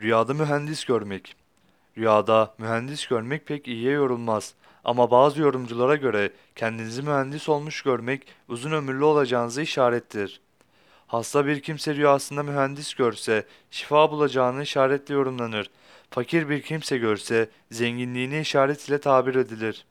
Rüyada mühendis görmek. Rüyada mühendis görmek pek iyiye yorulmaz. Ama bazı yorumculara göre kendinizi mühendis olmuş görmek uzun ömürlü olacağınızı işarettir. Hasta bir kimse rüyasında mühendis görse şifa bulacağını işaretle yorumlanır. Fakir bir kimse görse zenginliğini işaret ile tabir edilir.